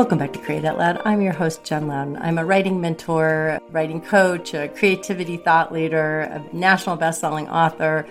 Welcome back to Create Out Loud. I'm your host, Jen Louden. I'm a writing mentor, writing coach, a creativity thought leader, a national best-selling author,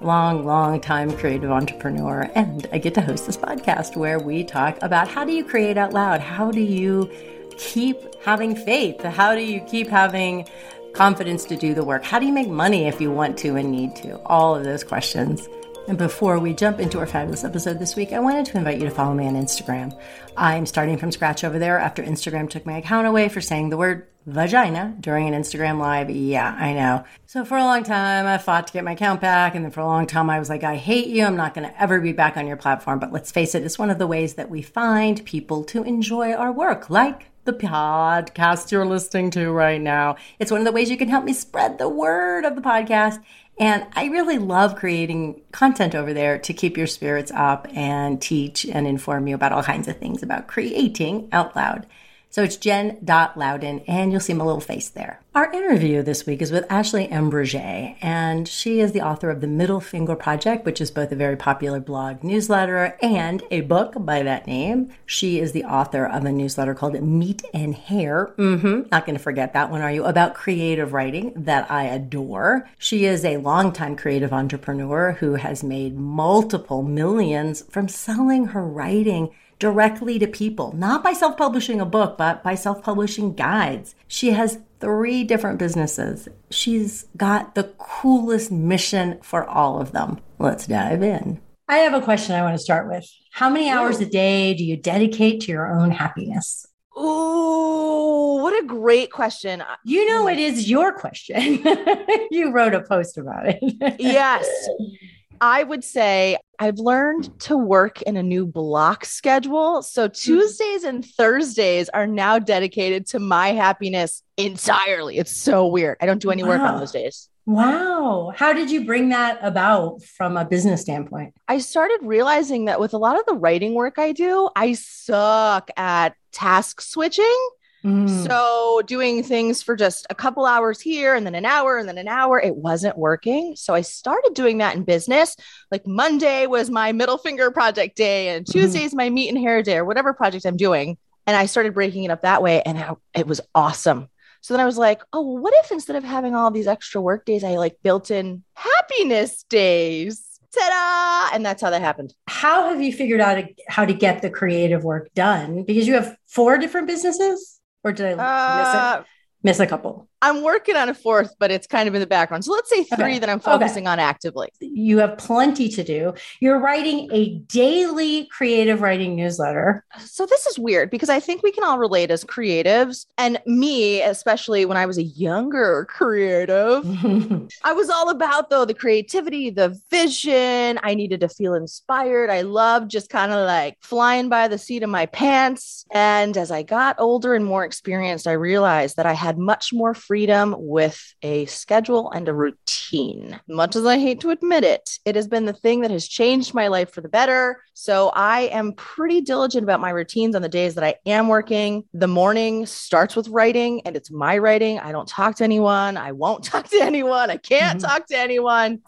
long, long time creative entrepreneur, and I get to host this podcast where we talk about how do you create out loud? How do you keep having faith? How do you keep having confidence to do the work? How do you make money if you want to and need to? All of those questions. And before we jump into our fabulous episode this week, I wanted to invite you to follow me on Instagram. I'm starting from scratch over there after Instagram took my account away for saying the word vagina during an Instagram live. Yeah, I know. So for a long time, I fought to get my account back. And then for a long time, I was like, I hate you. I'm not going to ever be back on your platform. But let's face it, it's one of the ways that we find people to enjoy our work, like the podcast you're listening to right now. It's one of the ways you can help me spread the word of the podcast and I really love creating content over there to keep your spirits up and teach and inform you about all kinds of things about creating out loud. So it's jen.louden, and you'll see my little face there. Our interview this week is with Ashley Ambirge, and she is the author of The Middle Finger Project, which is both a very popular blog newsletter and a book by that name. She is the author of a newsletter called Meat and Hair. Mm-hmm. Not going to forget that one, are you? About creative writing that I adore. She is a longtime creative entrepreneur who has made multiple millions from selling her writing directly to people, not by self publishing a book, but by self publishing guides. She has three different businesses. She's got the coolest mission for all of them. Let's dive in. I have a question I want to start with. How many hours a day do you dedicate to your own happiness? Oh, what a great question. You know, it is your question. you wrote a post about it. yes. I would say I've learned to work in a new block schedule. So mm-hmm. Tuesdays and Thursdays are now dedicated to my happiness entirely. It's so weird. I don't do any work wow. on those days. Wow. How did you bring that about from a business standpoint? I started realizing that with a lot of the writing work I do, I suck at task switching. Mm. So doing things for just a couple hours here and then an hour and then an hour, it wasn't working. So I started doing that in business. Like Monday was my middle finger project day and mm-hmm. Tuesday's mm. my meat and hair day or whatever project I'm doing. And I started breaking it up that way and it was awesome. So then I was like, oh, well, what if instead of having all these extra work days, I like built in happiness days? ta-da and that's how that happened how have you figured out how to get the creative work done because you have four different businesses or did I uh, miss it? Uh, miss a couple? I'm working on a fourth, but it's kind of in the background. So let's say three okay. that I'm focusing okay. on actively. You have plenty to do. You're writing a daily creative writing newsletter. So this is weird because I think we can all relate as creatives. And me, especially when I was a younger creative, I was all about though the creativity, the vision. I needed to feel inspired. I loved just kind of like flying by the seat of my pants. And as I got older and more experienced, I realized that I had much more freedom with a schedule and a routine. Much as I hate to admit it, it has been the thing that has changed my life for the better. So I am pretty diligent about my routines on the days that I am working. The morning starts with writing, and it's my writing. I don't talk to anyone. I won't talk to anyone. I can't mm-hmm. talk to anyone.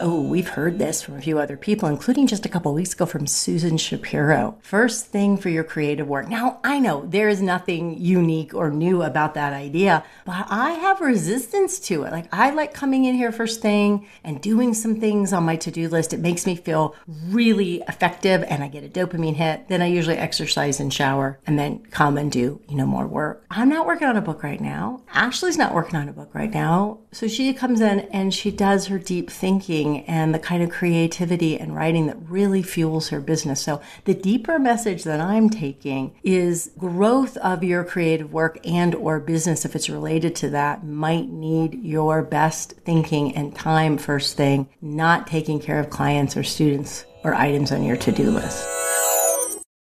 Oh, we've heard this from a few other people, including just a couple weeks ago from Susan Shapiro. First thing for your creative work. Now, I know there is nothing unique or new about that idea, but I have resistance to it. Like, I like coming in here first thing and doing some things on my to do list. It makes me feel really effective and I get a dopamine hit. Then I usually exercise and shower and then come and do, you know, more work. I'm not working on a book right now. Ashley's not working on a book right now. So she comes in and she does her deep thinking and the kind of creativity and writing that really fuels her business. So the deeper message that I'm taking is growth of your creative work and or business if it's related to that might need your best thinking and time first thing, not taking care of clients or students or items on your to-do list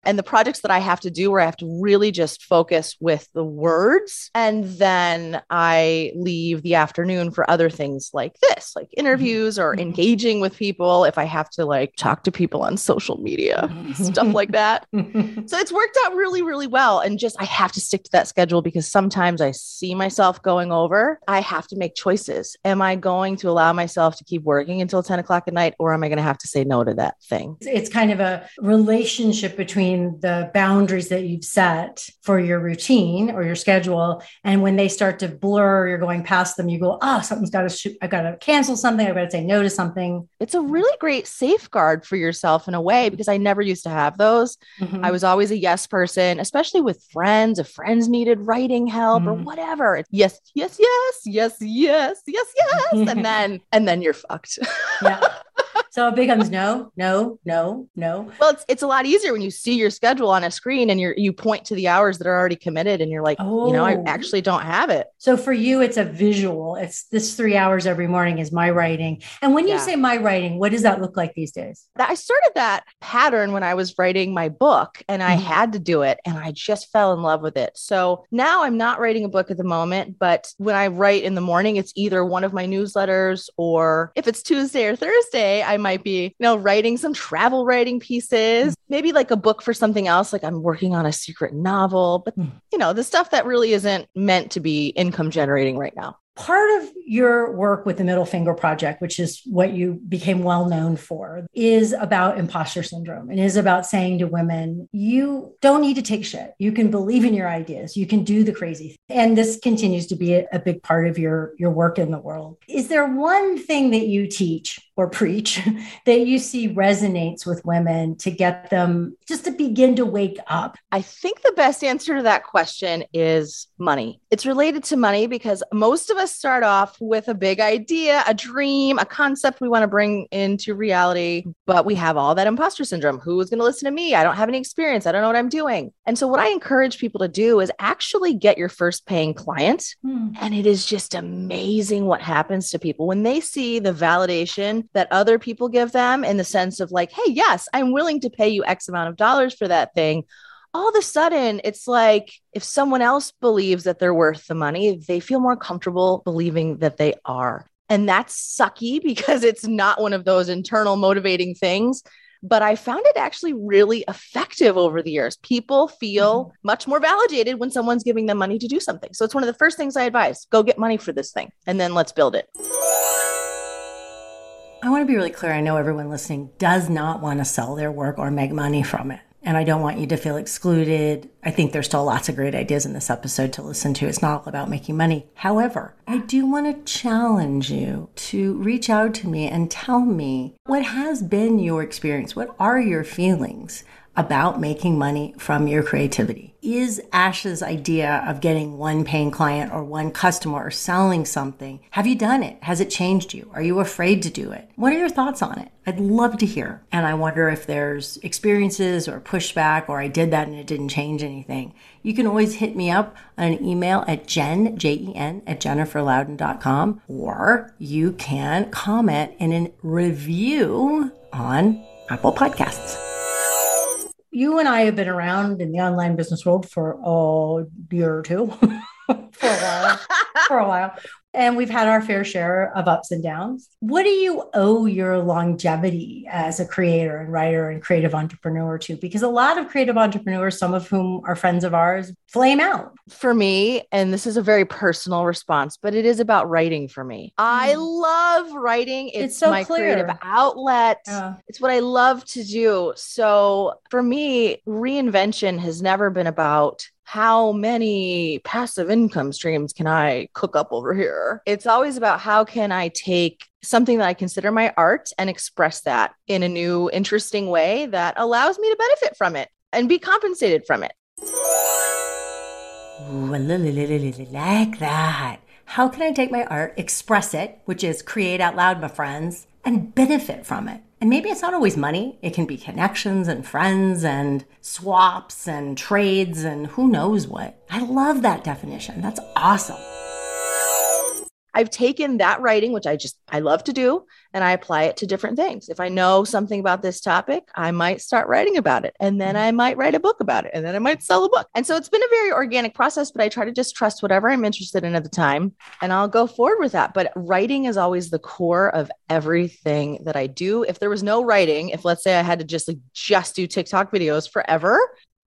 and the projects that I have to do where I have to really just focus with the words. And then I leave the afternoon for other things like this, like interviews or mm-hmm. engaging with people. If I have to like talk to people on social media, stuff like that. So it's worked out really, really well. And just I have to stick to that schedule because sometimes I see myself going over. I have to make choices. Am I going to allow myself to keep working until 10 o'clock at night or am I going to have to say no to that thing? It's kind of a relationship between between the boundaries that you've set for your routine or your schedule. And when they start to blur, you're going past them, you go, oh, something's got to shoot. I got to cancel something. I've got to say no to something. It's a really great safeguard for yourself in a way because I never used to have those. Mm-hmm. I was always a yes person, especially with friends. If friends needed writing help mm-hmm. or whatever, it's yes, yes, yes, yes, yes, yes, yes. and then, and then you're fucked. yeah. So it becomes no, no, no, no. Well, it's it's a lot easier when you see your schedule on a screen and you you point to the hours that are already committed and you're like, oh. you know, I oh. actually don't have it. So for you, it's a visual. It's this three hours every morning is my writing. And when you yeah. say my writing, what does that look like these days? I started that pattern when I was writing my book and I mm-hmm. had to do it and I just fell in love with it. So now I'm not writing a book at the moment, but when I write in the morning, it's either one of my newsletters or if it's Tuesday or Thursday, I might be, you know, writing some travel writing pieces, maybe like a book for something else. Like I'm working on a secret novel, but, hmm. you know, the stuff that really isn't meant to be income generating right now part of your work with the Middle Finger Project, which is what you became well known for, is about imposter syndrome and is about saying to women, you don't need to take shit. You can believe in your ideas. You can do the crazy. Thing. And this continues to be a, a big part of your, your work in the world. Is there one thing that you teach or preach that you see resonates with women to get them just to begin to wake up? I think the best answer to that question is money. It's related to money because most of us start off with a big idea, a dream, a concept we want to bring into reality, but we have all that imposter syndrome. Who is going to listen to me? I don't have any experience. I don't know what I'm doing. And so, what I encourage people to do is actually get your first paying client. Hmm. And it is just amazing what happens to people when they see the validation that other people give them in the sense of, like, hey, yes, I'm willing to pay you X amount of dollars for that thing all of a sudden it's like if someone else believes that they're worth the money, they feel more comfortable believing that they are. And that's sucky because it's not one of those internal motivating things. But I found it actually really effective over the years. People feel mm-hmm. much more validated when someone's giving them money to do something. So it's one of the first things I advise go get money for this thing and then let's build it. I want to be really clear. I know everyone listening does not want to sell their work or make money from it and I don't want you to feel excluded. I think there's still lots of great ideas in this episode to listen to. It's not all about making money. However, I do want to challenge you to reach out to me and tell me what has been your experience. What are your feelings about making money from your creativity? Is Ash's idea of getting one paying client or one customer or selling something, have you done it? Has it changed you? Are you afraid to do it? What are your thoughts on it? I'd love to hear. And I wonder if there's experiences or pushback or I did that and it didn't change anything. You can always hit me up on an email at jen, J-E-N, at jenniferlouden.com or you can comment in a review on Apple Podcasts you and I have been around in the online business world for a year or two, for a while, for a while. And we've had our fair share of ups and downs. What do you owe your longevity as a creator and writer and creative entrepreneur to? Because a lot of creative entrepreneurs, some of whom are friends of ours, flame out. For me, and this is a very personal response, but it is about writing for me. I hmm. love writing. It's, it's so my clear. creative outlet. Yeah. It's what I love to do. So for me, reinvention has never been about how many passive income streams can I cook up over here? It's always about how can I take something that I consider my art and express that in a new, interesting way that allows me to benefit from it and be compensated from it. Like that. How can I take my art, express it, which is create out loud, my friends, and benefit from it? And maybe it's not always money. It can be connections and friends and swaps and trades and who knows what. I love that definition. That's awesome. I've taken that writing, which I just, I love to do, and I apply it to different things. If I know something about this topic, I might start writing about it. And then mm-hmm. I might write a book about it. And then I might sell a book. And so it's been a very organic process, but I try to just trust whatever I'm interested in at the time and I'll go forward with that. But writing is always the core of everything that I do. If there was no writing, if let's say I had to just like just do TikTok videos forever,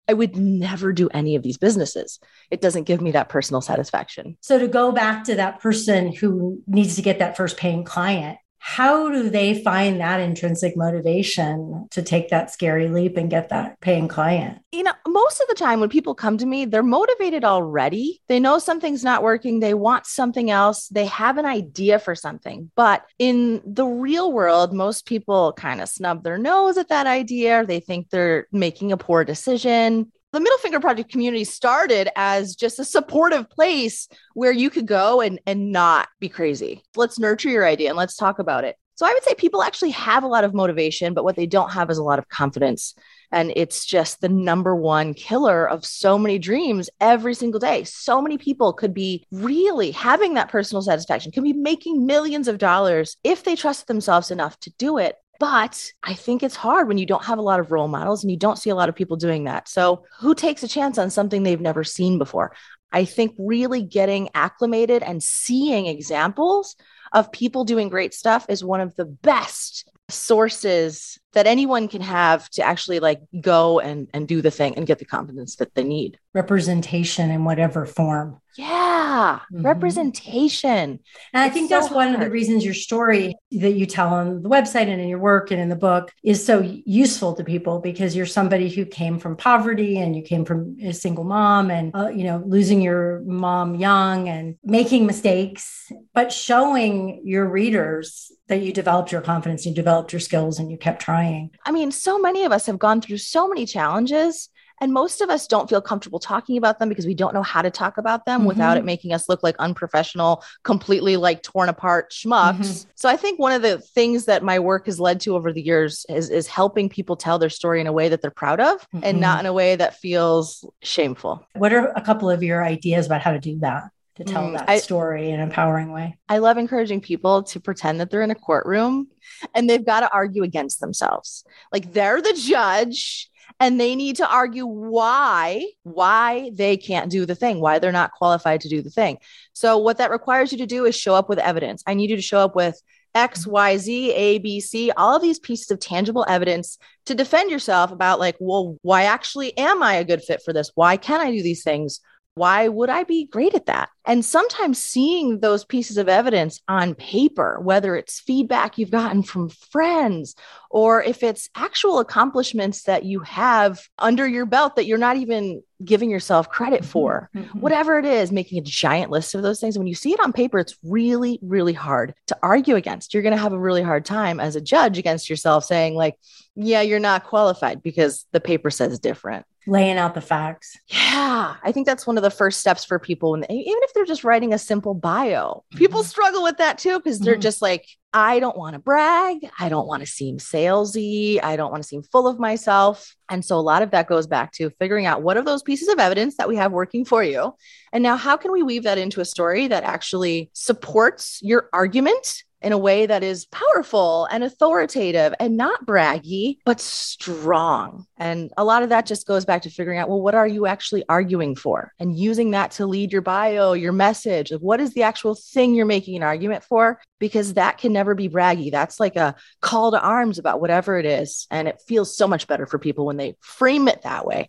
I would never do any of these businesses. It doesn't give me that personal satisfaction. So, to go back to that person who needs to get that first paying client, how do they find that intrinsic motivation to take that scary leap and get that paying client? You know, most of the time when people come to me, they're motivated already. They know something's not working, they want something else, they have an idea for something. But in the real world, most people kind of snub their nose at that idea. They think they're making a poor decision the Middle Finger Project community started as just a supportive place where you could go and, and not be crazy. Let's nurture your idea and let's talk about it. So I would say people actually have a lot of motivation, but what they don't have is a lot of confidence. And it's just the number one killer of so many dreams every single day. So many people could be really having that personal satisfaction, could be making millions of dollars if they trust themselves enough to do it. But I think it's hard when you don't have a lot of role models and you don't see a lot of people doing that. So, who takes a chance on something they've never seen before? I think really getting acclimated and seeing examples of people doing great stuff is one of the best sources that anyone can have to actually like go and and do the thing and get the confidence that they need representation in whatever form yeah mm-hmm. representation and i think so that's hard. one of the reasons your story that you tell on the website and in your work and in the book is so useful to people because you're somebody who came from poverty and you came from a single mom and uh, you know losing your mom young and making mistakes but showing your readers that you developed your confidence, you developed your skills, and you kept trying. I mean, so many of us have gone through so many challenges. And most of us don't feel comfortable talking about them because we don't know how to talk about them mm-hmm. without it making us look like unprofessional, completely like torn apart schmucks. Mm-hmm. So I think one of the things that my work has led to over the years is, is helping people tell their story in a way that they're proud of mm-hmm. and not in a way that feels shameful. What are a couple of your ideas about how to do that? to tell mm, that I, story in an empowering way. I love encouraging people to pretend that they're in a courtroom and they've got to argue against themselves. Like they're the judge and they need to argue why why they can't do the thing, why they're not qualified to do the thing. So what that requires you to do is show up with evidence. I need you to show up with X, mm-hmm. Y, Z, A, B, C, all of these pieces of tangible evidence to defend yourself about, like, well, why actually am I a good fit for this? Why can I do these things? why would I be great at that? And sometimes seeing those pieces of evidence on paper, whether it's feedback you've gotten from friends or if it's actual accomplishments that you have under your belt that you're not even giving yourself credit mm-hmm. for, mm-hmm. whatever it is, making a giant list of those things. When you see it on paper, it's really, really hard to argue against. You're going to have a really hard time as a judge against yourself saying, like, yeah, you're not qualified because the paper says different laying out the facts. Yeah, I think that's one of the first steps for people when they, even if they're just writing a simple bio. People mm-hmm. struggle with that too because they're mm-hmm. just like I don't want to brag, I don't want to seem salesy, I don't want to seem full of myself. And so a lot of that goes back to figuring out what are those pieces of evidence that we have working for you? And now how can we weave that into a story that actually supports your argument in a way that is powerful and authoritative and not braggy, but strong. And a lot of that just goes back to figuring out, well, what are you actually arguing for? And using that to lead your bio, your message of what is the actual thing you're making an argument for? Because that can never be braggy. That's like a call to arms about whatever it is. And it feels so much better for people when they frame it that way.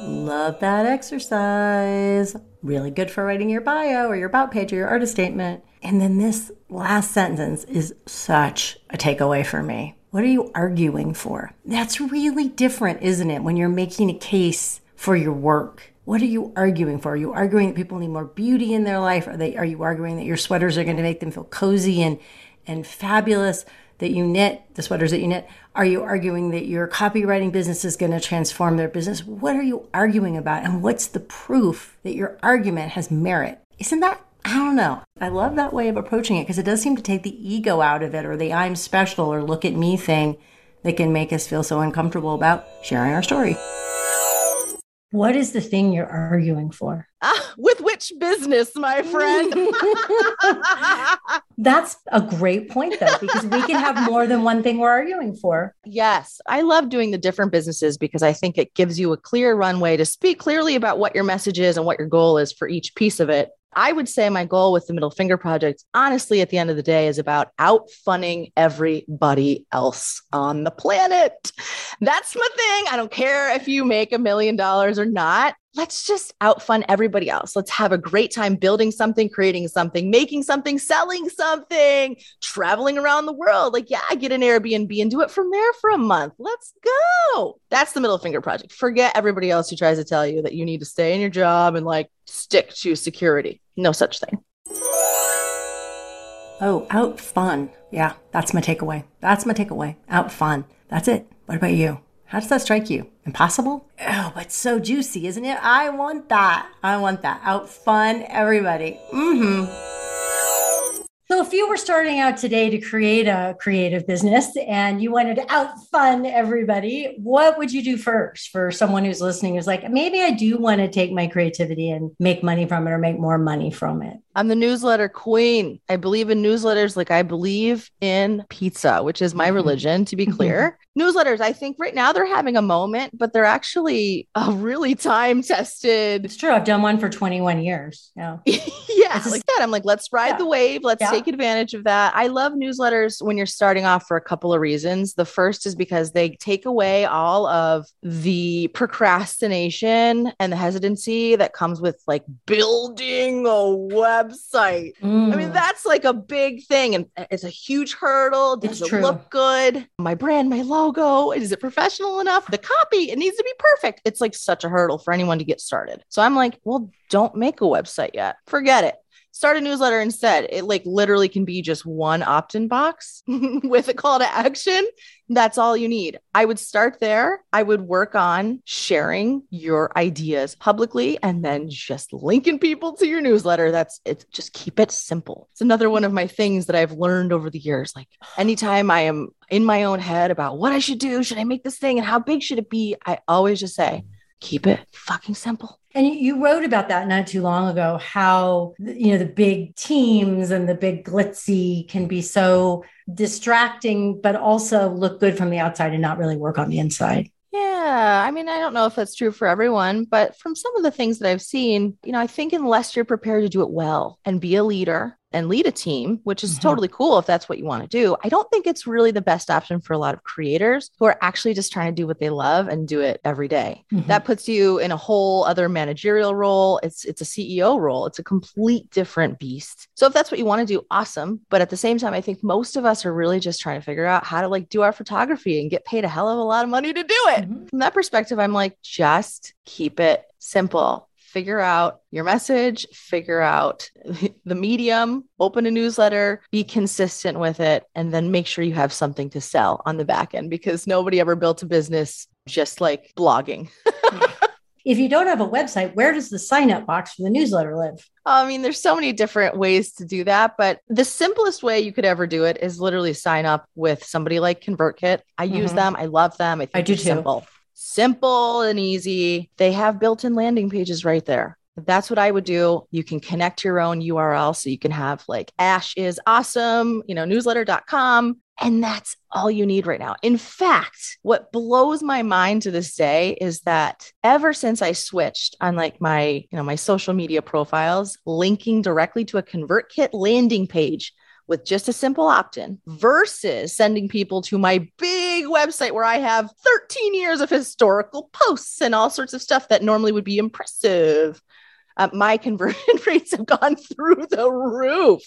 Love that exercise. Really good for writing your bio or your about page or your artist statement. And then this last sentence is such a takeaway for me. What are you arguing for? That's really different, isn't it? When you're making a case for your work. What are you arguing for? Are you arguing that people need more beauty in their life? Are they are you arguing that your sweaters are going to make them feel cozy and and fabulous that you knit, the sweaters that you knit? Are you arguing that your copywriting business is going to transform their business? What are you arguing about? And what's the proof that your argument has merit? Isn't that I don't know. I love that way of approaching it because it does seem to take the ego out of it or the I'm special or look at me thing that can make us feel so uncomfortable about sharing our story. What is the thing you're arguing for? Ah, with which business, my friend? That's a great point, though, because we can have more than one thing we're arguing for. Yes. I love doing the different businesses because I think it gives you a clear runway to speak clearly about what your message is and what your goal is for each piece of it. I would say my goal with the Middle Finger Project, honestly, at the end of the day, is about outfunning everybody else on the planet. That's my thing. I don't care if you make a million dollars or not let's just outfun everybody else. Let's have a great time building something, creating something, making something, selling something, traveling around the world. Like, yeah, get an Airbnb and do it from there for a month. Let's go. That's the middle finger project. Forget everybody else who tries to tell you that you need to stay in your job and like stick to security. No such thing. Oh, out fun. Yeah, that's my takeaway. That's my takeaway. Out fun. That's it. What about you? How does that strike you? Impossible? Oh, but so juicy, isn't it? I want that. I want that. Out fun everybody. Mm-hmm. So, if you were starting out today to create a creative business and you wanted to out outfun everybody, what would you do first for someone who's listening who's like, maybe I do want to take my creativity and make money from it or make more money from it? I'm the newsletter queen. I believe in newsletters like I believe in pizza, which is my mm-hmm. religion, to be clear. newsletters, I think right now they're having a moment, but they're actually a really time tested. It's true. I've done one for 21 years. Yeah. yeah. Like that. I'm like, let's ride yeah. the wave. Let's yeah. take advantage of that. I love newsletters when you're starting off for a couple of reasons. The first is because they take away all of the procrastination and the hesitancy that comes with like building a website. Mm. I mean, mm. that's like a big thing and it's a huge hurdle. Does it's it true. look good? My brand, my logo logo? Is it professional enough? The copy, it needs to be perfect. It's like such a hurdle for anyone to get started. So I'm like, well, don't make a website yet. Forget it start a newsletter instead. It like literally can be just one opt in box with a call to action. That's all you need. I would start there. I would work on sharing your ideas publicly and then just linking people to your newsletter. That's it. Just keep it simple. It's another one of my things that I've learned over the years. Like anytime I am in my own head about what I should do, should I make this thing and how big should it be? I always just say, keep it fucking simple. And you wrote about that not too long ago, how, you know, the big teams and the big glitzy can be so distracting, but also look good from the outside and not really work on the inside. Yeah. I mean, I don't know if that's true for everyone, but from some of the things that I've seen, you know, I think unless you're prepared to do it well and be a leader and lead a team, which is mm-hmm. totally cool if that's what you want to do. I don't think it's really the best option for a lot of creators who are actually just trying to do what they love and do it every day. Mm-hmm. That puts you in a whole other managerial role. It's it's a CEO role. It's a complete different beast. So if that's what you want to do, awesome. But at the same time, I think most of us are really just trying to figure out how to like do our photography and get paid a hell of a lot of money to do it. Mm-hmm. From that perspective, I'm like, just keep it simple figure out your message, figure out the medium, open a newsletter, be consistent with it, and then make sure you have something to sell on the back end because nobody ever built a business just like blogging. if you don't have a website, where does the sign up box for the newsletter live? I mean, there's so many different ways to do that, but the simplest way you could ever do it is literally sign up with somebody like ConvertKit. I mm-hmm. use them. I love them. I think I do too. simple simple and easy. They have built in landing pages right there. That's what I would do. You can connect your own URL so you can have like Ash is awesome, you know, newsletter.com. And that's all you need right now. In fact, what blows my mind to this day is that ever since I switched on like my, you know, my social media profiles, linking directly to a ConvertKit landing page with just a simple opt in versus sending people to my big website where I have 13 years of historical posts and all sorts of stuff that normally would be impressive uh, my conversion rates have gone through the roof,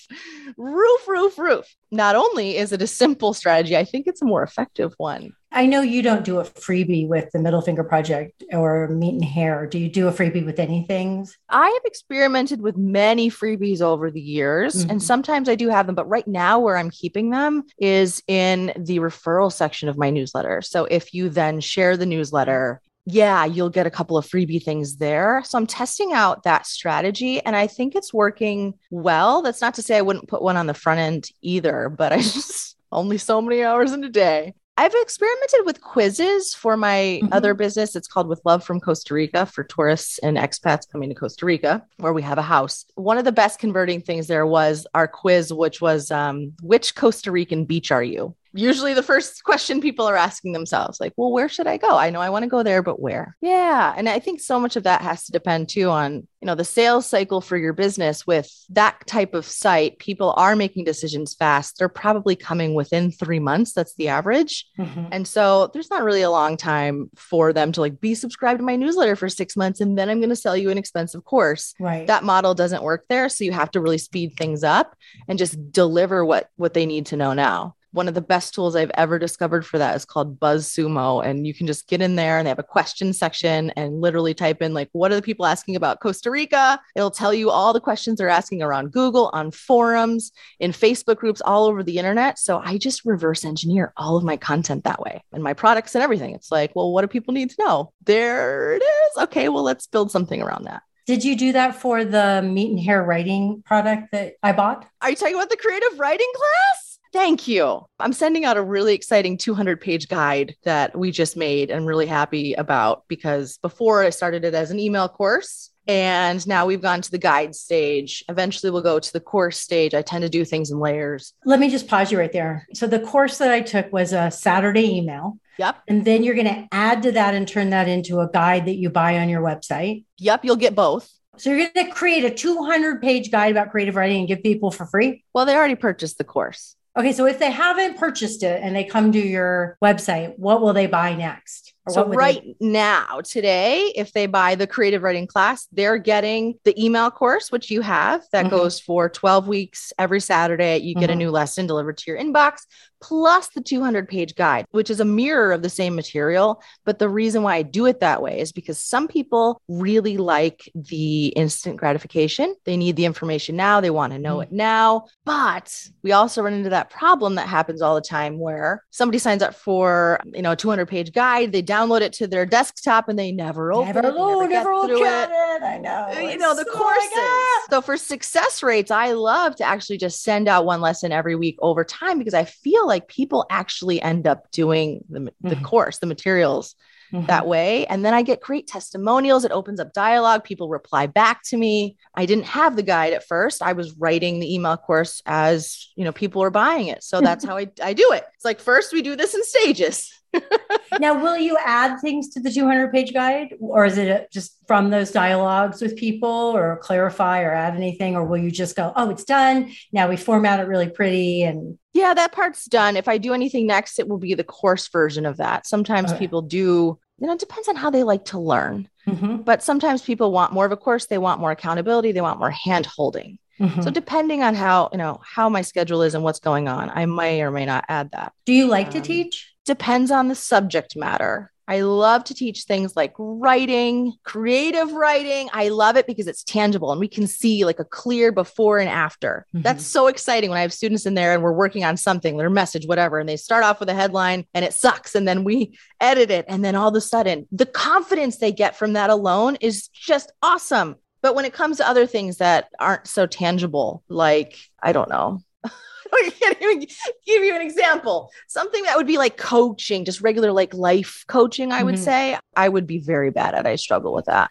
roof, roof, roof. Not only is it a simple strategy, I think it's a more effective one. I know you don't do a freebie with the Middle Finger Project or Meat and Hair. Do you do a freebie with anything? I have experimented with many freebies over the years, mm-hmm. and sometimes I do have them. But right now, where I'm keeping them is in the referral section of my newsletter. So if you then share the newsletter, yeah, you'll get a couple of freebie things there. So I'm testing out that strategy and I think it's working well. That's not to say I wouldn't put one on the front end either, but I just only so many hours in a day. I've experimented with quizzes for my mm-hmm. other business. It's called With Love from Costa Rica for tourists and expats coming to Costa Rica, where we have a house. One of the best converting things there was our quiz, which was um, Which Costa Rican beach are you? Usually the first question people are asking themselves like well where should i go? I know i want to go there but where? Yeah and i think so much of that has to depend too on you know the sales cycle for your business with that type of site. People are making decisions fast. They're probably coming within three months that's the average. Mm-hmm. and so there's not really a long time for them to like be subscribed to my newsletter for six months and then i'm going to sell you an expensive course. Right. That model doesn't work there so you have to really speed things up and just deliver what what they need to know now one of the best tools I've ever discovered for that is called BuzzSumo. And you can just get in there and they have a question section and literally type in, like, what are the people asking about Costa Rica? It'll tell you all the questions they're asking around Google, on forums, in Facebook groups, all over the internet. So I just reverse engineer all of my content that way and my products and everything. It's like, well, what do people need to know? There it is. Okay, well, let's build something around that. Did you do that for the meat and hair writing product that I bought? Are you talking about the creative writing class? Thank you. I'm sending out a really exciting 200 page guide that we just made and really happy about because before I started it as an email course and now we've gone to the guide stage. Eventually we'll go to the course stage. I tend to do things in layers. Let me just pause you right there. So the course that I took was a Saturday email. Yep. And then you're going to add to that and turn that into a guide that you buy on your website. Yep, you'll get both. So you're going to create a 200 page guide about creative writing and give people for free? Well, they already purchased the course. Okay, so if they haven't purchased it and they come to your website, what will they buy next? So right they- now, today, if they buy the creative writing class, they're getting the email course, which you have that mm-hmm. goes for 12 weeks every Saturday. You get mm-hmm. a new lesson delivered to your inbox, plus the 200 page guide, which is a mirror of the same material. But the reason why I do it that way is because some people really like the instant gratification. They need the information now, they want to know mm-hmm. it now. But we also run into that problem that happens all the time where somebody signs up for, you know, a 200 page guide, they download it to their desktop and they never open never, it. Never, never through it. it. I know. You know, the so courses. So for success rates, I love to actually just send out one lesson every week over time because I feel like people actually end up doing the, the mm-hmm. course, the materials mm-hmm. that way. And then I get great testimonials. It opens up dialogue. People reply back to me. I didn't have the guide at first. I was writing the email course as, you know, people were buying it. So that's how I, I do it. It's like first we do this in stages. now, will you add things to the 200 page guide or is it just from those dialogues with people or clarify or add anything? Or will you just go, oh, it's done. Now we format it really pretty and yeah, that part's done. If I do anything next, it will be the course version of that. Sometimes okay. people do, you know, it depends on how they like to learn. Mm-hmm. But sometimes people want more of a course, they want more accountability, they want more hand holding. Mm-hmm. So depending on how, you know, how my schedule is and what's going on, I may or may not add that. Do you like um, to teach? Depends on the subject matter. I love to teach things like writing, creative writing. I love it because it's tangible and we can see like a clear before and after. Mm-hmm. That's so exciting when I have students in there and we're working on something, their message, whatever, and they start off with a headline and it sucks. And then we edit it. And then all of a sudden, the confidence they get from that alone is just awesome. But when it comes to other things that aren't so tangible, like, I don't know, I can't even give you an example. Something that would be like coaching, just regular like life coaching, I would mm-hmm. say, I would be very bad at. I struggle with that.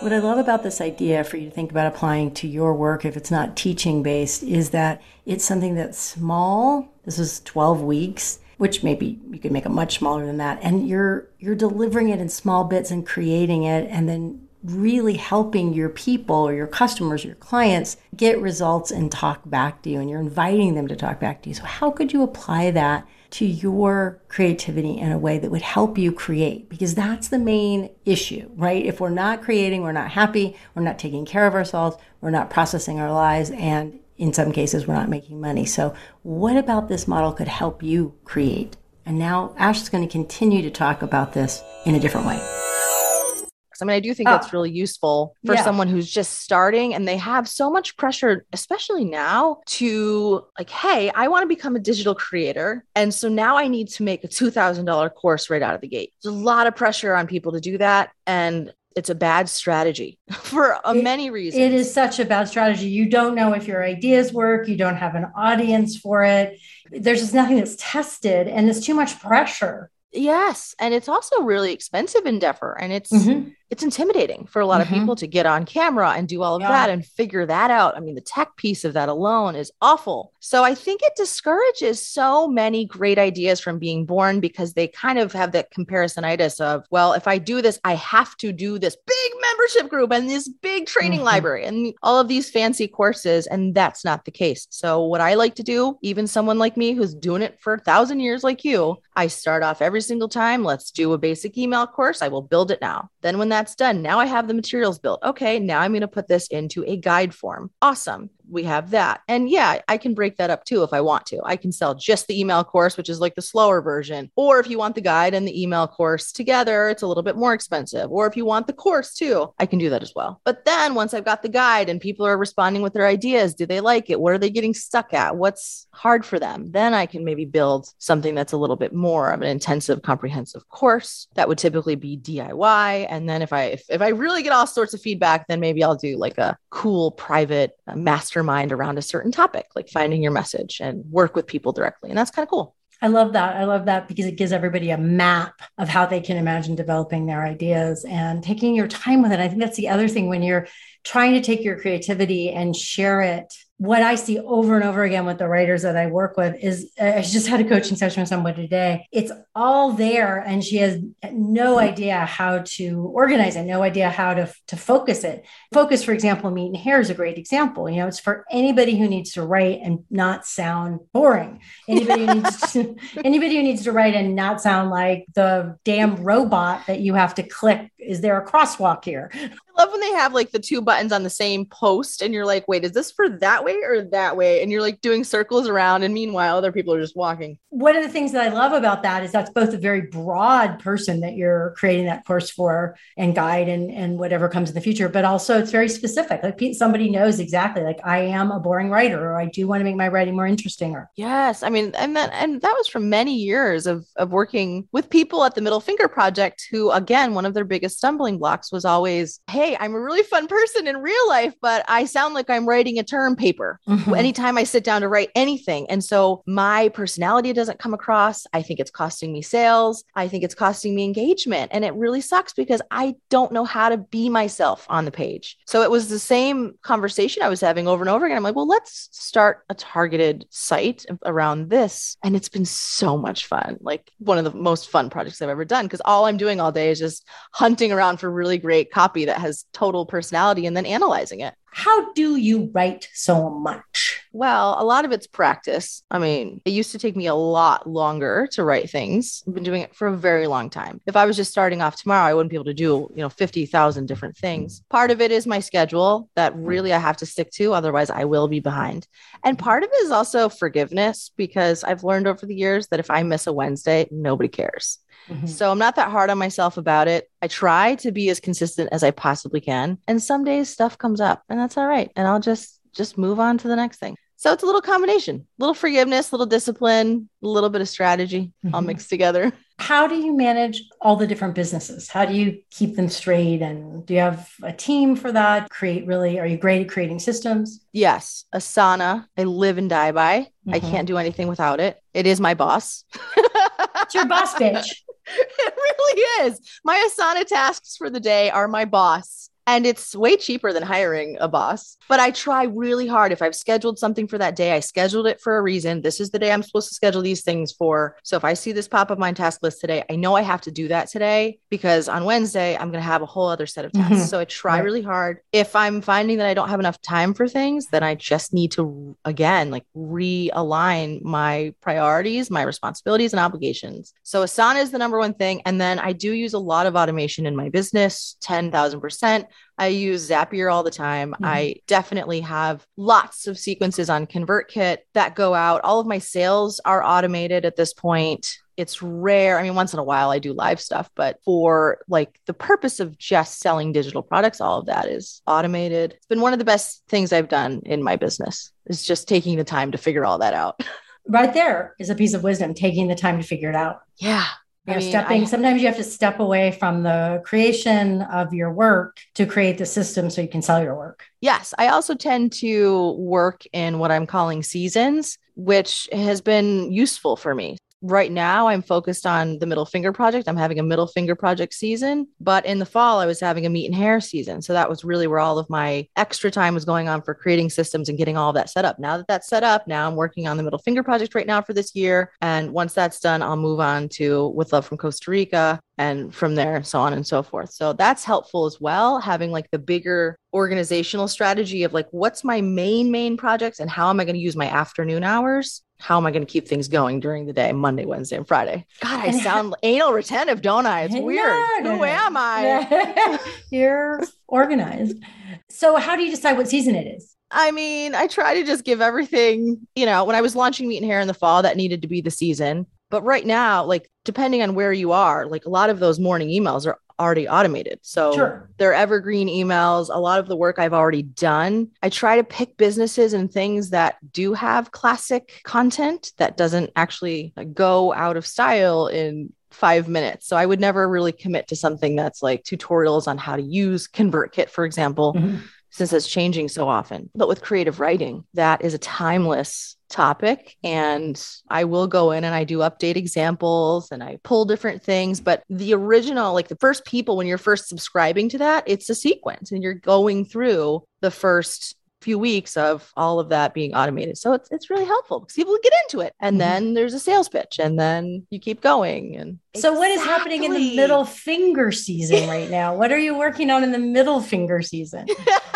What I love about this idea for you to think about applying to your work, if it's not teaching based, is that it's something that's small. This is 12 weeks which maybe you could make it much smaller than that and you're you're delivering it in small bits and creating it and then really helping your people or your customers, your clients get results and talk back to you, and you're inviting them to talk back to you. So, how could you apply that to your creativity in a way that would help you create? Because that's the main issue, right? If we're not creating, we're not happy, we're not taking care of ourselves, we're not processing our lives, and in some cases, we're not making money. So, what about this model could help you create? And now Ash is going to continue to talk about this in a different way. I mean, I do think oh. that's really useful for yeah. someone who's just starting and they have so much pressure, especially now, to like, hey, I want to become a digital creator. And so now I need to make a $2,000 course right out of the gate. There's a lot of pressure on people to do that. And it's a bad strategy for it, many reasons. It is such a bad strategy. You don't know if your ideas work, you don't have an audience for it. There's just nothing that's tested, and it's too much pressure. Yes. And it's also really expensive endeavor. And it's, mm-hmm it's intimidating for a lot mm-hmm. of people to get on camera and do all of yeah. that and figure that out. I mean, the tech piece of that alone is awful. So I think it discourages so many great ideas from being born because they kind of have that comparisonitis of, well, if I do this, I have to do this big membership group and this big training mm-hmm. library and all of these fancy courses. And that's not the case. So what I like to do, even someone like me who's doing it for a thousand years like you, I start off every single time. Let's do a basic email course. I will build it now. Then when that's done, now I have the materials built. Okay, now I'm going to put this into a guide form. Awesome we have that. And yeah, I can break that up too if I want to. I can sell just the email course, which is like the slower version. Or if you want the guide and the email course together, it's a little bit more expensive. Or if you want the course too, I can do that as well. But then once I've got the guide and people are responding with their ideas, do they like it? What are they getting stuck at? What's hard for them? Then I can maybe build something that's a little bit more of an intensive, comprehensive course that would typically be DIY. And then if I if, if I really get all sorts of feedback, then maybe I'll do like a cool private uh, master mastermind around a certain topic, like finding your message and work with people directly. And that's kind of cool. I love that. I love that because it gives everybody a map of how they can imagine developing their ideas and taking your time with it. I think that's the other thing when you're trying to take your creativity and share it what I see over and over again with the writers that I work with is I just had a coaching session with someone today. It's all there, and she has no idea how to organize it, no idea how to, to focus it. Focus, for example, meat and hair is a great example. You know, it's for anybody who needs to write and not sound boring. Anybody who needs to, anybody who needs to write and not sound like the damn robot that you have to click. Is there a crosswalk here? I love when they have like the two buttons on the same post, and you're like, wait, is this for that way or that way? And you're like doing circles around, and meanwhile, other people are just walking. One of the things that I love about that is that's both a very broad person that you're creating that course for and guide and, and whatever comes in the future, but also it's very specific. Like somebody knows exactly, like I am a boring writer, or I do want to make my writing more interesting. Or yes, I mean, and that and that was from many years of of working with people at the Middle Finger Project, who again, one of their biggest stumbling blocks was always, hey, I'm a really fun person in real life, but I sound like I'm writing a term paper mm-hmm. anytime I sit down to write anything. And so my personality doesn't come across. I think it's costing me sales. I think it's costing me engagement. And it really sucks because I don't know how to be myself on the page. So it was the same conversation I was having over and over again. I'm like, well, let's start a targeted site around this. And it's been so much fun. Like one of the most fun projects I've ever done because all I'm doing all day is just hunting around for really great copy that has total personality and then analyzing it. How do you write so much? Well, a lot of it's practice. I mean, it used to take me a lot longer to write things. I've been doing it for a very long time. If I was just starting off tomorrow, I wouldn't be able to do, you know, 50,000 different things. Part of it is my schedule that really I have to stick to, otherwise I will be behind. And part of it is also forgiveness because I've learned over the years that if I miss a Wednesday, nobody cares. Mm-hmm. So I'm not that hard on myself about it. I try to be as consistent as I possibly can. And some days stuff comes up and that's all right. And I'll just just move on to the next thing. So it's a little combination, little forgiveness, little discipline, a little bit of strategy mm-hmm. all mixed together. How do you manage all the different businesses? How do you keep them straight? And do you have a team for that? Create really, are you great at creating systems? Yes. Asana, I live and die by. Mm-hmm. I can't do anything without it. It is my boss. it's your boss, bitch. it really is. My Asana tasks for the day are my boss and it's way cheaper than hiring a boss. But I try really hard. If I've scheduled something for that day, I scheduled it for a reason. This is the day I'm supposed to schedule these things for. So if I see this pop up my task list today, I know I have to do that today because on Wednesday, I'm going to have a whole other set of tasks. Mm-hmm. So I try right. really hard. If I'm finding that I don't have enough time for things, then I just need to, again, like realign my priorities, my responsibilities, and obligations. So Asana is the number one thing. And then I do use a lot of automation in my business, 10,000%. I use Zapier all the time. Mm-hmm. I definitely have lots of sequences on ConvertKit that go out. All of my sales are automated at this point. It's rare. I mean, once in a while I do live stuff, but for like the purpose of just selling digital products, all of that is automated. It's been one of the best things I've done in my business is just taking the time to figure all that out. Right there is a piece of wisdom, taking the time to figure it out. Yeah I mean, stepping I, sometimes you have to step away from the creation of your work to create the system so you can sell your work. Yes i also tend to work in what i'm calling seasons which has been useful for me right now I'm focused on the middle finger project. I'm having a middle finger project season, but in the fall I was having a meat and hair season. So that was really where all of my extra time was going on for creating systems and getting all of that set up. Now that that's set up, now I'm working on the middle finger project right now for this year. And once that's done, I'll move on to With Love from Costa Rica and from there, so on and so forth. So that's helpful as well, having like the bigger organizational strategy of like, what's my main, main projects and how am I going to use my afternoon hours how am I going to keep things going during the day, Monday, Wednesday, and Friday? God, I sound anal retentive, don't I? It's weird. No, Who am I? You're organized. So, how do you decide what season it is? I mean, I try to just give everything, you know, when I was launching Meat and Hair in the fall, that needed to be the season. But right now, like depending on where you are, like a lot of those morning emails are already automated. So sure. they're evergreen emails. A lot of the work I've already done. I try to pick businesses and things that do have classic content that doesn't actually go out of style in five minutes. So I would never really commit to something that's like tutorials on how to use ConvertKit, for example. Mm-hmm since it's changing so often. But with creative writing, that is a timeless topic. And I will go in and I do update examples and I pull different things. But the original, like the first people, when you're first subscribing to that, it's a sequence and you're going through the first few weeks of all of that being automated. So it's it's really helpful because people get into it. And mm-hmm. then there's a sales pitch and then you keep going. And so exactly. what is happening in the middle finger season right now? what are you working on in the middle finger season?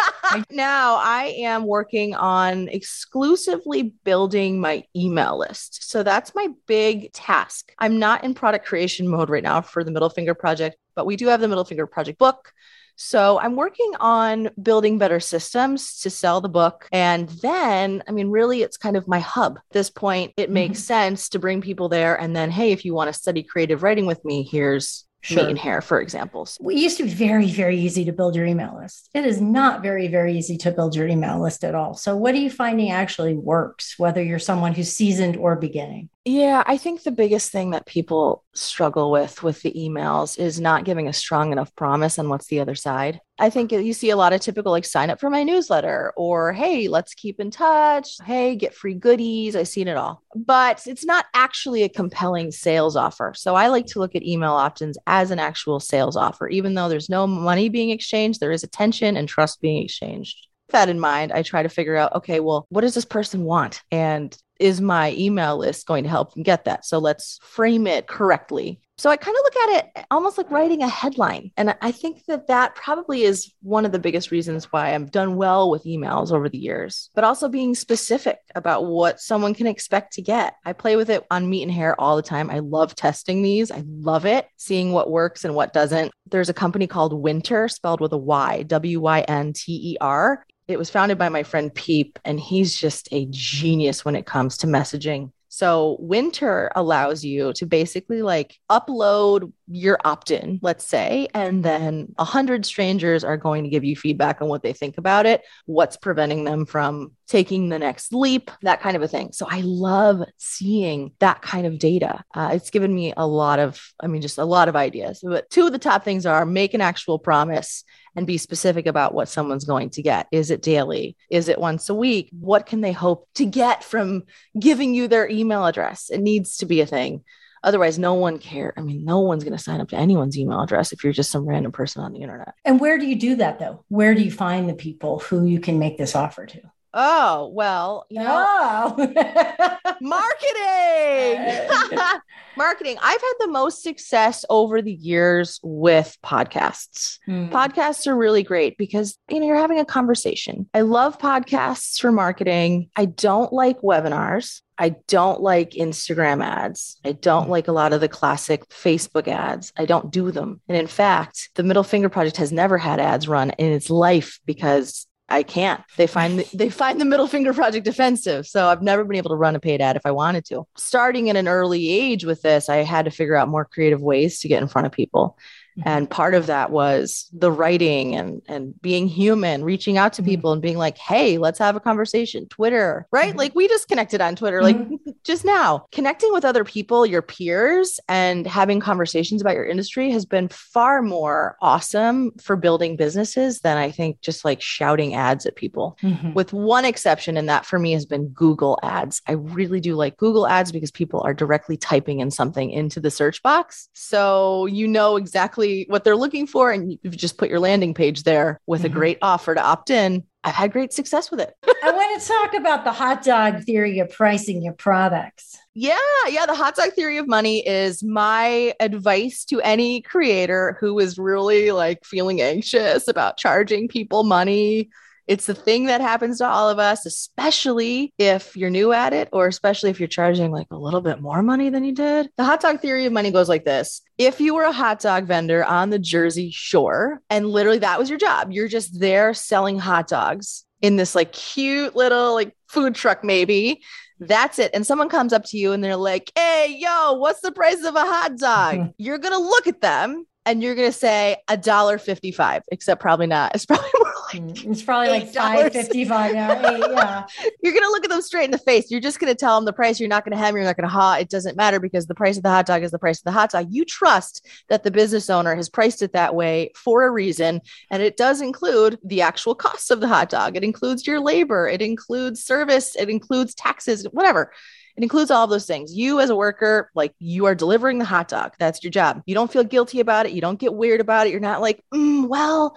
now I am working on exclusively building my email list. So that's my big task. I'm not in product creation mode right now for the middle finger project, but we do have the middle finger project book. So I'm working on building better systems to sell the book. And then, I mean, really, it's kind of my hub. At this point, it mm-hmm. makes sense to bring people there. And then, hey, if you want to study creative writing with me, here's sure. meat and hair, for examples. It used to be very, very easy to build your email list. It is not very, very easy to build your email list at all. So, what are you finding actually works, whether you're someone who's seasoned or beginning? Yeah, I think the biggest thing that people struggle with with the emails is not giving a strong enough promise on what's the other side. I think you see a lot of typical like sign up for my newsletter or hey, let's keep in touch. Hey, get free goodies. I've seen it all. But it's not actually a compelling sales offer. So I like to look at email opt-ins as an actual sales offer. Even though there's no money being exchanged, there is attention and trust being exchanged that in mind, I try to figure out, okay, well, what does this person want? And is my email list going to help them get that? So let's frame it correctly. So I kind of look at it almost like writing a headline. And I think that that probably is one of the biggest reasons why I've done well with emails over the years, but also being specific about what someone can expect to get. I play with it on meat and hair all the time. I love testing these. I love it, seeing what works and what doesn't. There's a company called Wynter, spelled with a Y, W Y N T E R. It was founded by my friend Peep, and he's just a genius when it comes to messaging. So Wynter allows you to basically like upload your opt-in, let's say, and then a hundred strangers are going to give you feedback on what they think about it, what's preventing them from taking the next leap, that kind of a thing. So I love seeing that kind of data. Uh, it's given me a lot of, I mean, just a lot of ideas. But two of the top things are make an actual promise and be specific about what someone's going to get. Is it daily? Is it once a week? What can they hope to get from giving you their email address? It needs to be a thing. Otherwise, no one care. I mean, no one's going to sign up to anyone's email address if you're just some random person on the internet. And where do you do that though? Where do you find the people who you can make this offer to? Oh, well, you know, oh. marketing. marketing. I've had the most success over the years with podcasts. Mm. Podcasts are really great because, you know, you're having a conversation. I love podcasts for marketing. I don't like webinars. I don't like Instagram ads. I don't like a lot of the classic Facebook ads. I don't do them. And in fact, the Middle Finger Project has never had ads run in its life because I can't. They find the, they find the middle finger project offensive. So I've never been able to run a paid ad if I wanted to. Starting at an early age with this, I had to figure out more creative ways to get in front of people. Mm-hmm. And part of that was the writing and and being human, reaching out to mm-hmm. people and being like, "Hey, let's have a conversation." Twitter, right? Mm-hmm. Like we just connected on Twitter. Like mm-hmm. just now. Connecting with other people, your peers, and having conversations about your industry has been far more awesome for building businesses than I think just like shouting ads at people. Mm-hmm. With one exception, and that for me has been Google ads. I really do like Google ads because people are directly typing in something into the search box. So you know exactly what they're looking for, and you've just put your landing page there with mm-hmm. a great offer to opt in. I've had great success with it. I want to talk about the hot dog theory of pricing your products. Yeah, yeah. The hot dog theory of money is my advice to any creator who is really like feeling anxious about charging people money it's the thing that happens to all of us, especially if you're new at it, or especially if you're charging like a little bit more money than you did. The hot dog theory of money goes like this If you were a hot dog vendor on the Jersey Shore, and literally that was your job, you're just there selling hot dogs in this like cute little like food truck, maybe. That's it. And someone comes up to you and they're like, Hey, yo, what's the price of a hot dog? You're going to look at them and you're going to say a dollar 55, except probably not. It's probably more it's probably like five fifty five. Yeah, eight, yeah. You're gonna look at them straight in the face. You're just gonna tell them the price. You're not gonna hem. You're not gonna ha. It doesn't matter because the price of the hot dog is the price of the hot dog. You trust that the business owner has priced it that way for a reason, and it does include the actual costs of the hot dog. It includes your labor. It includes service. It includes taxes. Whatever. It includes all of those things. You, as a worker, like you are delivering the hot dog. That's your job. You don't feel guilty about it. You don't get weird about it. You're not like, mm, well,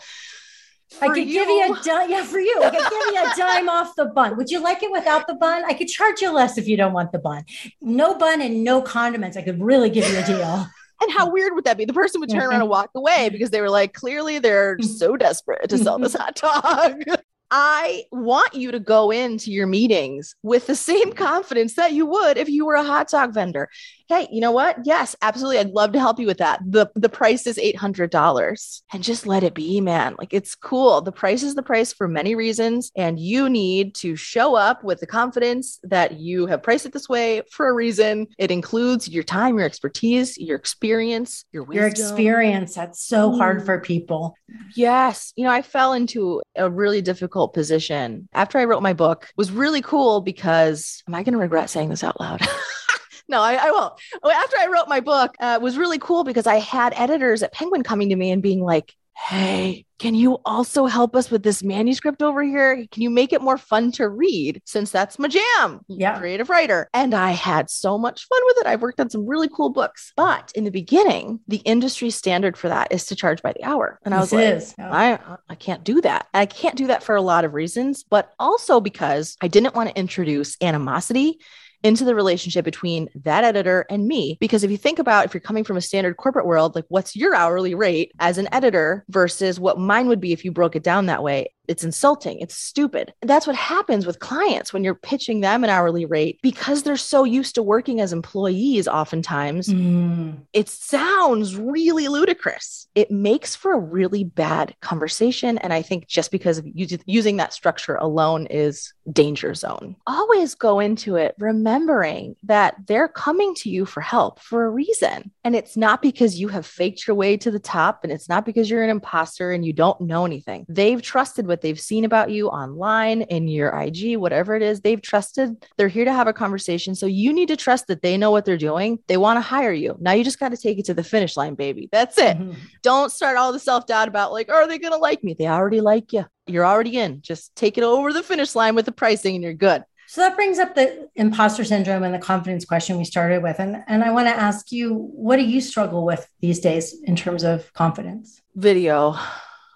I could you. give you a dime. Yeah, for you. I could give you a dime off the bun. Would you like it without the bun? I could charge you less if you don't want the bun. No bun and no condiments. I could really give you a deal. And how weird would that be? The person would turn around and walk away because they were like, clearly they're mm-hmm. so desperate to sell this mm-hmm. hot dog. I want you to go into your meetings with the same confidence that you would if you were a hot dog vendor. Hey, you know what? Yes, absolutely. I'd love to help you with that. The the price is $800 and just let it be, man. Like it's cool. The price is the price for many reasons and you need to show up with the confidence that you have priced it this way for a reason. It includes your time, your expertise, your experience, your wisdom. Your experience. That's so mm. hard for people. Yes. You know, I fell into a really difficult position after I wrote my book. was really cool because am I going to regret saying this out loud? no, I, I, won't. After I wrote my book, uh, was really cool because I had editors at Penguin coming to me and being like, Hey, can you also help us with this manuscript over here? Can you make it more fun to read? Since that's my jam. Yeah. Creative writer. And I had so much fun with it. I've worked on some really cool books. But in the beginning, the industry standard for that is to charge by the hour. And I was this like, yeah. I, I can't do that. And I can't do that for a lot of reasons, but also because I didn't want to introduce animosity into the relationship between that editor and me. Because if you think about if you're coming from a standard corporate world, like what's your hourly rate as an editor versus what mine would be if you broke it down that way? It's insulting. It's stupid. That's what happens with clients when you're pitching them an hourly rate because they're so used to working as employees, oftentimes. Mm. It sounds really ludicrous. It makes for a really bad conversation. And I think just because of using that structure alone is danger zone. Always go into it remembering that they're coming to you for help for a reason. And it's not because you have faked your way to the top and it's not because you're an imposter and you don't know anything. They've trusted what they've seen about you online in your IG, whatever it is, they've trusted. They're here to have a conversation. So you need to trust that they know what they're doing. They want to hire you. Now you just got to take it to the finish line, baby. That's it. Mm-hmm. Don't start all the self doubt about like, are they going to like me? They already like you. You're already in. Just take it over the finish line with the pricing and you're good. So that brings up the imposter syndrome and the confidence question we started with. And, and I want to ask you, what do you struggle with these days in terms of confidence? Video.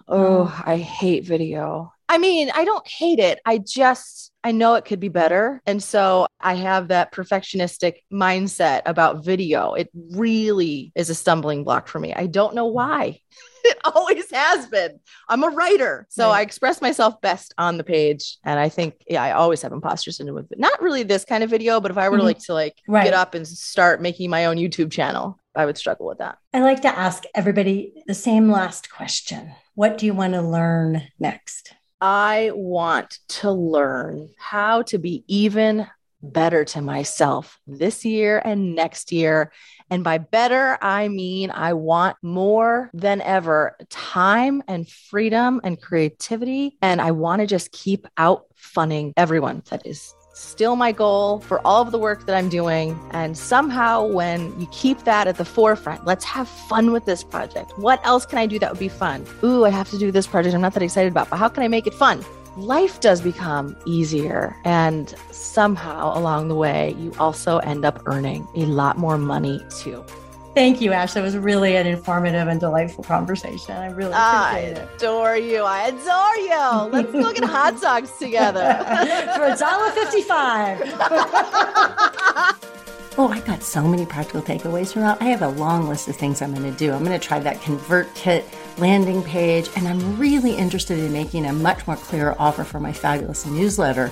Oh, mm. I hate video. I mean, I don't hate it. I just, I know it could be better. And so I have that perfectionistic mindset about video. It really is a stumbling block for me. I don't know why. it always has been. I'm a writer. So right. I express myself best on the page. And I think, yeah, I always have imposter syndrome with it. Not really this kind of video, but if I were mm-hmm. to like to like right. get up and start making my own YouTube channel, I would struggle with that. I like to ask everybody the same last question. What do you want to learn next? I want to learn how to be even better to myself this year and next year. And by better, I mean I want more than ever time and freedom and creativity. And I want to just keep out funning everyone that is still my goal for all of the work that I'm doing. And somehow, when you keep that at the forefront, let's have fun with this project. What else can I do that would be fun? Ooh, I have to do this project I'm not that excited about, but how can I make it fun? Life does become easier. And somehow along the way, you also end up earning a lot more money too. Thank you, Ash. That was really an informative and delightful conversation. I really appreciate it. I adore you. I adore you. Let's go get hot dogs together for a dollar fifty-five. Oh, I got so many practical takeaways from that. I have a long list of things I'm going to do. I'm going to try that ConvertKit landing page, and I'm really interested in making a much more clear offer for my fabulous newsletter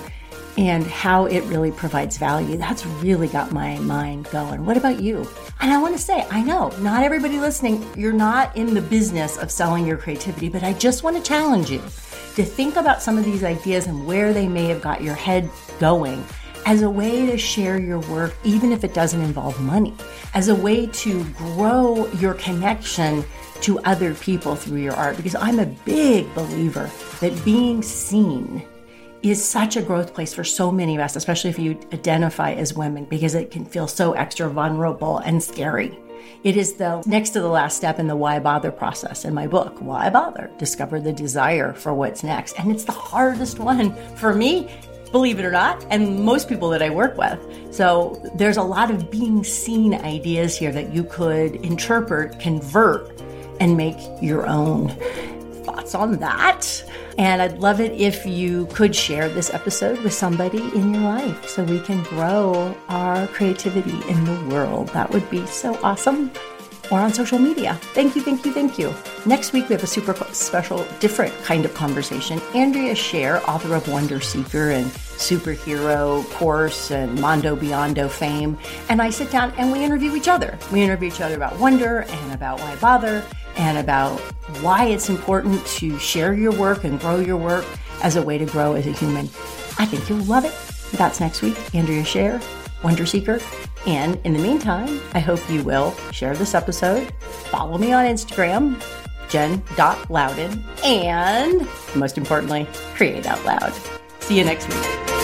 and how it really provides value. That's really got my mind going. What about you? And I want to say, I know not everybody listening, you're not in the business of selling your creativity, but I just want to challenge you to think about some of these ideas and where they may have got your head going as a way to share your work, even if it doesn't involve money, as a way to grow your connection to other people through your art. Because I'm a big believer that being seen is such a growth place for so many of us, especially if you identify as women, because it can feel so extra vulnerable and scary. It is the next to the last step in the why bother process in my book. Why bother? Discover the desire for what's next. And it's the hardest one for me, believe it or not, and most people that I work with. So there's a lot of being seen ideas here that you could interpret, convert, and make your own. Thoughts on that? And I'd love it if you could share this episode with somebody in your life so we can grow our creativity in the world. That would be so awesome. Or on social media. Thank you, thank you, thank you. Next week, we have a super special, different kind of conversation. Andrea Scher, author of Wonder Seeker and superhero course and Mondo Beyondo fame, and I sit down and we interview each other. We interview each other about wonder and about why bother and about why it's important to share your work and grow your work as a way to grow as a human. I think you'll love it. That's next week. Andrea Scher, Wonder Seeker. And in the meantime, I hope you will share this episode, follow me on Instagram, jen.louden, and most importantly, create out loud. See you next week.